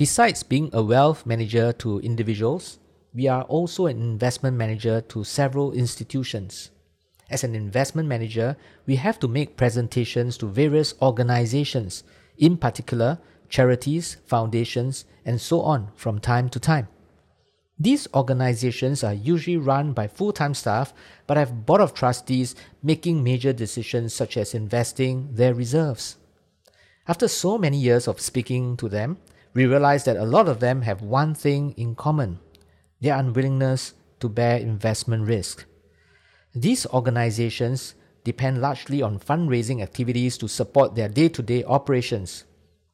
Besides being a wealth manager to individuals, we are also an investment manager to several institutions. As an investment manager, we have to make presentations to various organizations, in particular charities, foundations, and so on from time to time. These organizations are usually run by full time staff but have board of trustees making major decisions such as investing their reserves. After so many years of speaking to them, we realize that a lot of them have one thing in common their unwillingness to bear investment risk. These organizations depend largely on fundraising activities to support their day to day operations.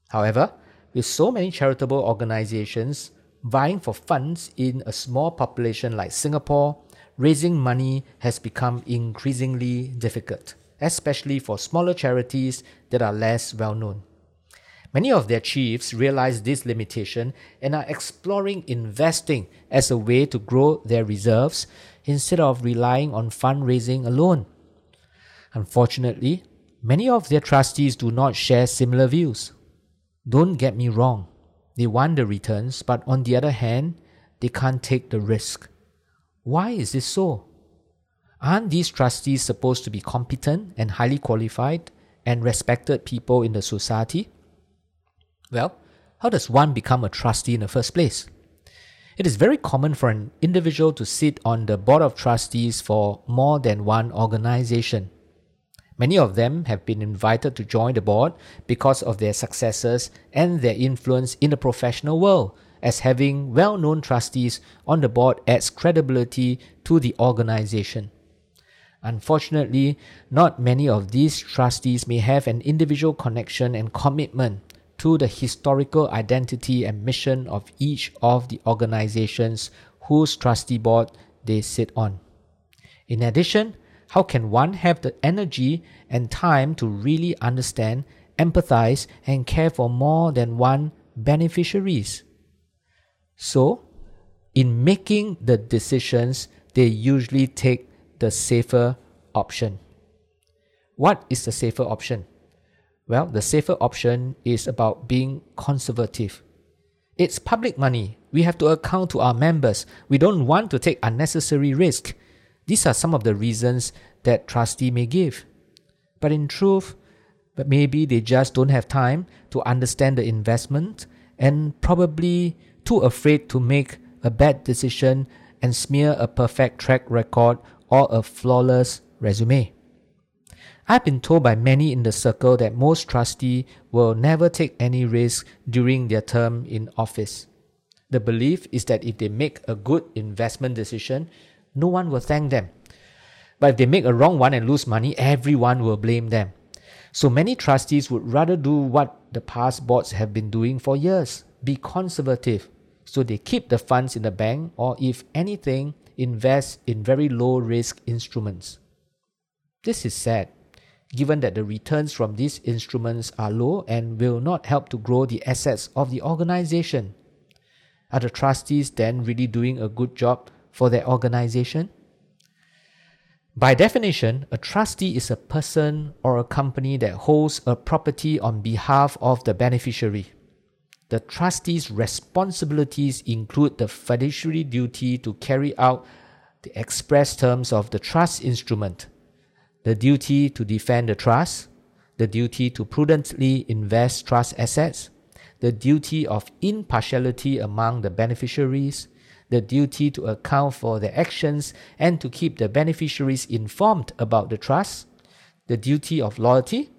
However, with so many charitable organizations vying for funds in a small population like Singapore, raising money has become increasingly difficult, especially for smaller charities that are less well known. Many of their chiefs realize this limitation and are exploring investing as a way to grow their reserves instead of relying on fundraising alone. Unfortunately, many of their trustees do not share similar views. Don't get me wrong, they want the returns, but on the other hand, they can't take the risk. Why is this so? Aren't these trustees supposed to be competent and highly qualified and respected people in the society? Well, how does one become a trustee in the first place? It is very common for an individual to sit on the board of trustees for more than one organization. Many of them have been invited to join the board because of their successes and their influence in the professional world, as having well known trustees on the board adds credibility to the organization. Unfortunately, not many of these trustees may have an individual connection and commitment to the historical identity and mission of each of the organizations whose trustee board they sit on. In addition, how can one have the energy and time to really understand, empathize, and care for more than one beneficiaries? So, in making the decisions, they usually take the safer option. What is the safer option? Well, the safer option is about being conservative. It's public money. We have to account to our members. We don't want to take unnecessary risk. These are some of the reasons that trustee may give. But in truth, but maybe they just don't have time to understand the investment and probably too afraid to make a bad decision and smear a perfect track record or a flawless resume. I've been told by many in the circle that most trustees will never take any risk during their term in office. The belief is that if they make a good investment decision, no one will thank them. But if they make a wrong one and lose money, everyone will blame them. So many trustees would rather do what the past boards have been doing for years be conservative. So they keep the funds in the bank or, if anything, invest in very low risk instruments. This is sad given that the returns from these instruments are low and will not help to grow the assets of the organization. Are the trustees then really doing a good job for their organization? By definition, a trustee is a person or a company that holds a property on behalf of the beneficiary. The trustee's responsibilities include the fiduciary duty to carry out the express terms of the trust instrument the duty to defend the trust, the duty to prudently invest trust assets, the duty of impartiality among the beneficiaries, the duty to account for their actions and to keep the beneficiaries informed about the trust, the duty of loyalty,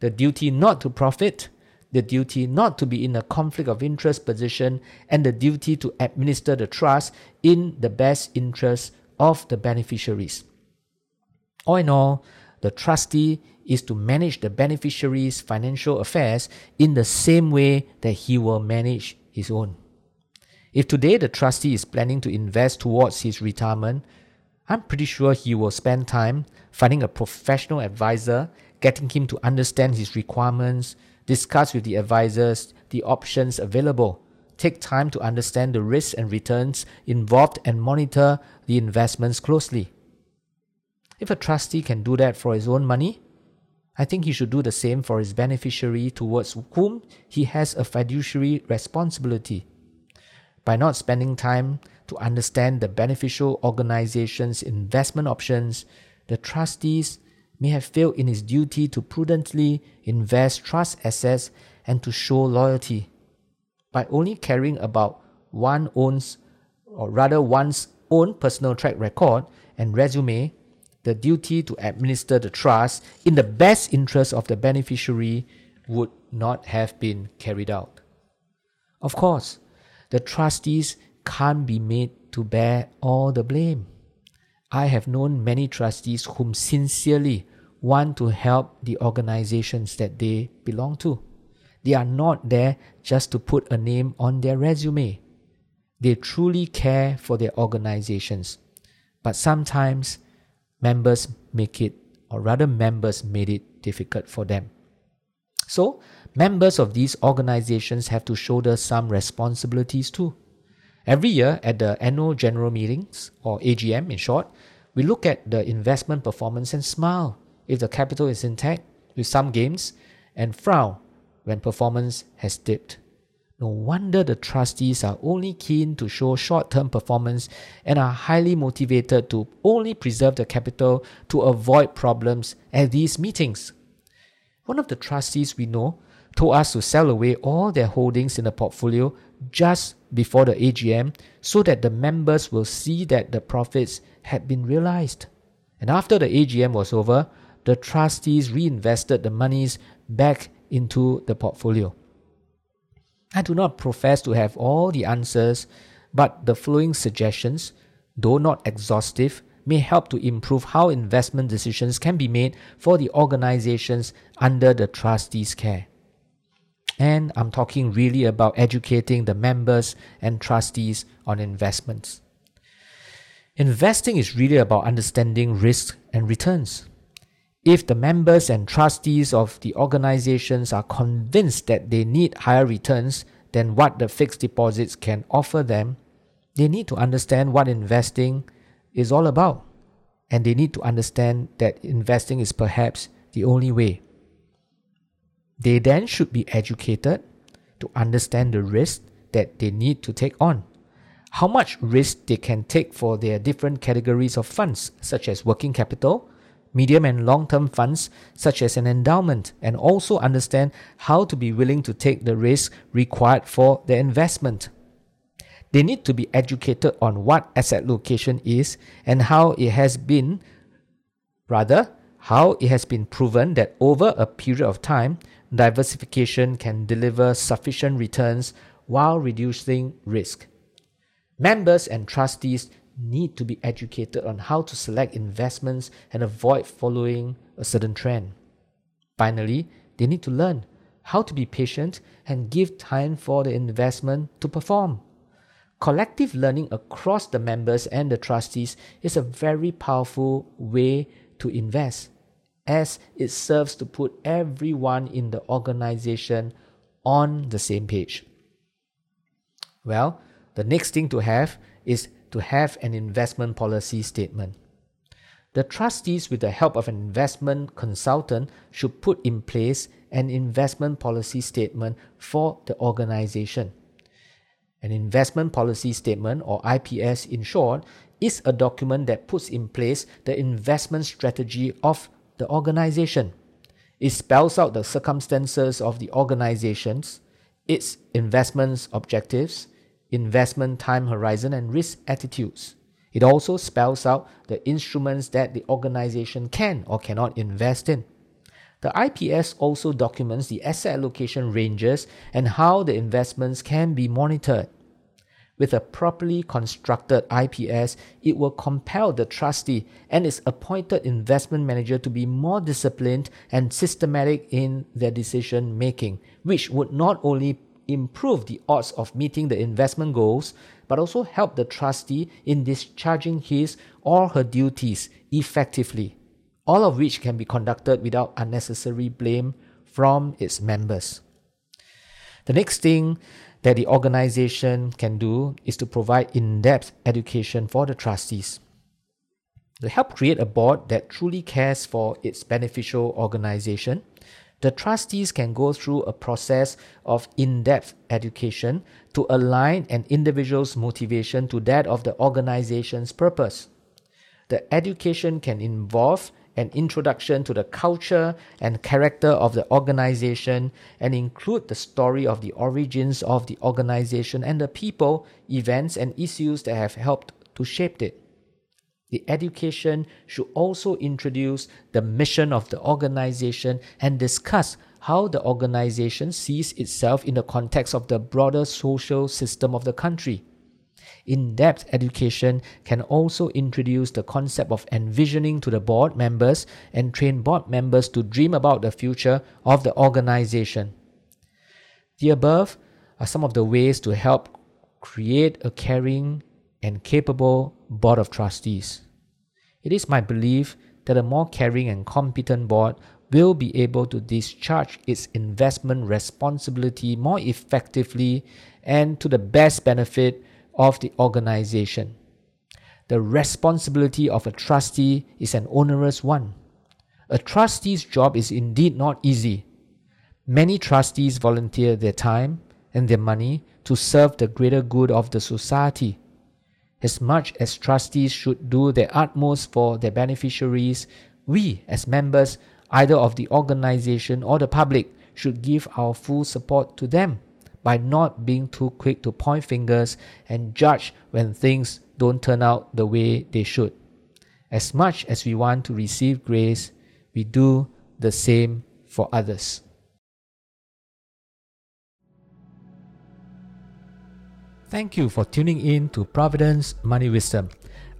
the duty not to profit, the duty not to be in a conflict of interest position, and the duty to administer the trust in the best interest of the beneficiaries. All in all, the trustee is to manage the beneficiary's financial affairs in the same way that he will manage his own. If today the trustee is planning to invest towards his retirement, I'm pretty sure he will spend time finding a professional advisor, getting him to understand his requirements, discuss with the advisors the options available, take time to understand the risks and returns involved, and monitor the investments closely. If a trustee can do that for his own money, I think he should do the same for his beneficiary towards whom he has a fiduciary responsibility. By not spending time to understand the beneficial organization's investment options, the trustees may have failed in his duty to prudently invest trust assets and to show loyalty. By only caring about one owns or rather one's own personal track record and resume, the duty to administer the trust in the best interest of the beneficiary would not have been carried out. Of course, the trustees can't be made to bear all the blame. I have known many trustees whom sincerely want to help the organizations that they belong to. They are not there just to put a name on their resume. They truly care for their organizations. But sometimes members make it, or rather, members made it difficult for them. So, members of these organizations have to shoulder some responsibilities too. Every year at the annual general meetings, or AGM in short, we look at the investment performance and smile if the capital is intact with some gains and frown when performance has dipped. No wonder the trustees are only keen to show short term performance and are highly motivated to only preserve the capital to avoid problems at these meetings. One of the trustees we know told us to sell away all their holdings in the portfolio just before the AGM so that the members will see that the profits had been realized. And after the AGM was over, the trustees reinvested the monies back into the portfolio. I do not profess to have all the answers, but the following suggestions, though not exhaustive, may help to improve how investment decisions can be made for the organizations under the trustees' care. And I'm talking really about educating the members and trustees on investments. Investing is really about understanding risk and returns. If the members and trustees of the organizations are convinced that they need higher returns than what the fixed deposits can offer them, they need to understand what investing is all about. And they need to understand that investing is perhaps the only way. They then should be educated to understand the risk that they need to take on. How much risk they can take for their different categories of funds, such as working capital, medium and long term funds, such as an endowment, and also understand how to be willing to take the risk required for the investment. They need to be educated on what asset location is and how it has been, rather, how it has been proven that over a period of time, diversification can deliver sufficient returns while reducing risk. Members and trustees need to be educated on how to select investments and avoid following a certain trend. Finally, they need to learn how to be patient and give time for the investment to perform. Collective learning across the members and the trustees is a very powerful way to invest as it serves to put everyone in the organization on the same page. Well, the next thing to have is to have an investment policy statement. The trustees, with the help of an investment consultant, should put in place an investment policy statement for the organization. An investment policy statement, or IPS in short, is a document that puts in place the investment strategy of the organization. It spells out the circumstances of the organizations, its investment objectives, investment time horizon, and risk attitudes. It also spells out the instruments that the organization can or cannot invest in. The IPS also documents the asset allocation ranges and how the investments can be monitored. With a properly constructed IPS, it will compel the trustee and its appointed investment manager to be more disciplined and systematic in their decision making, which would not only improve the odds of meeting the investment goals, but also help the trustee in discharging his or her duties effectively, all of which can be conducted without unnecessary blame from its members. The next thing that the organization can do is to provide in depth education for the trustees. To help create a board that truly cares for its beneficial organization, the trustees can go through a process of in depth education to align an individual's motivation to that of the organization's purpose. The education can involve an introduction to the culture and character of the organization and include the story of the origins of the organization and the people, events, and issues that have helped to shape it. The education should also introduce the mission of the organization and discuss how the organization sees itself in the context of the broader social system of the country. In depth education can also introduce the concept of envisioning to the board members and train board members to dream about the future of the organization. The above are some of the ways to help create a caring and capable board of trustees. It is my belief that a more caring and competent board will be able to discharge its investment responsibility more effectively and to the best benefit of the organization. The responsibility of a trustee is an onerous one. A trustee's job is indeed not easy. Many trustees volunteer their time and their money to serve the greater good of the society. As much as trustees should do their utmost for their beneficiaries, we, as members either of the organization or the public, should give our full support to them by not being too quick to point fingers and judge when things don't turn out the way they should. As much as we want to receive grace, we do the same for others. Thank you for tuning in to Providend's Money Wisdom.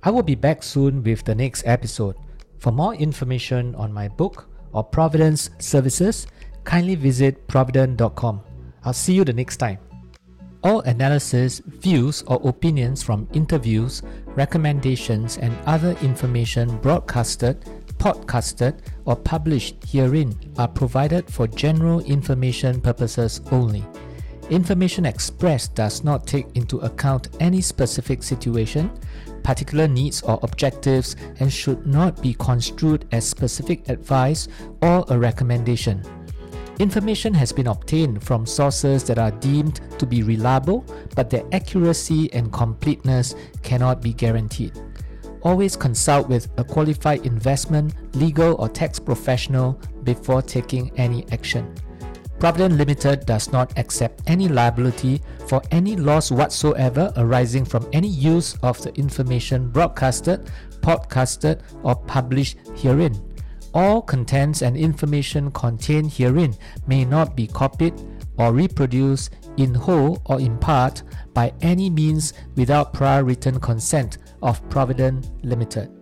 I will be back soon with the next episode. For more information on my book or Providend's services, kindly visit providend.com. I'll see you the next time. All analysis, views, or opinions from interviews, recommendations, and other information broadcasted, podcasted, or published herein are provided for general information purposes only. Information expressed does not take into account any specific situation, particular needs, or objectives and should not be construed as specific advice or a recommendation. Information has been obtained from sources that are deemed to be reliable, but their accuracy and completeness cannot be guaranteed. Always consult with a qualified investment, legal, or tax professional before taking any action. Providend Limited does not accept any liability for any loss whatsoever arising from any use of the information broadcasted, podcasted, or published herein. All contents and information contained herein may not be copied or reproduced in whole or in part by any means without prior written consent of Providend Limited.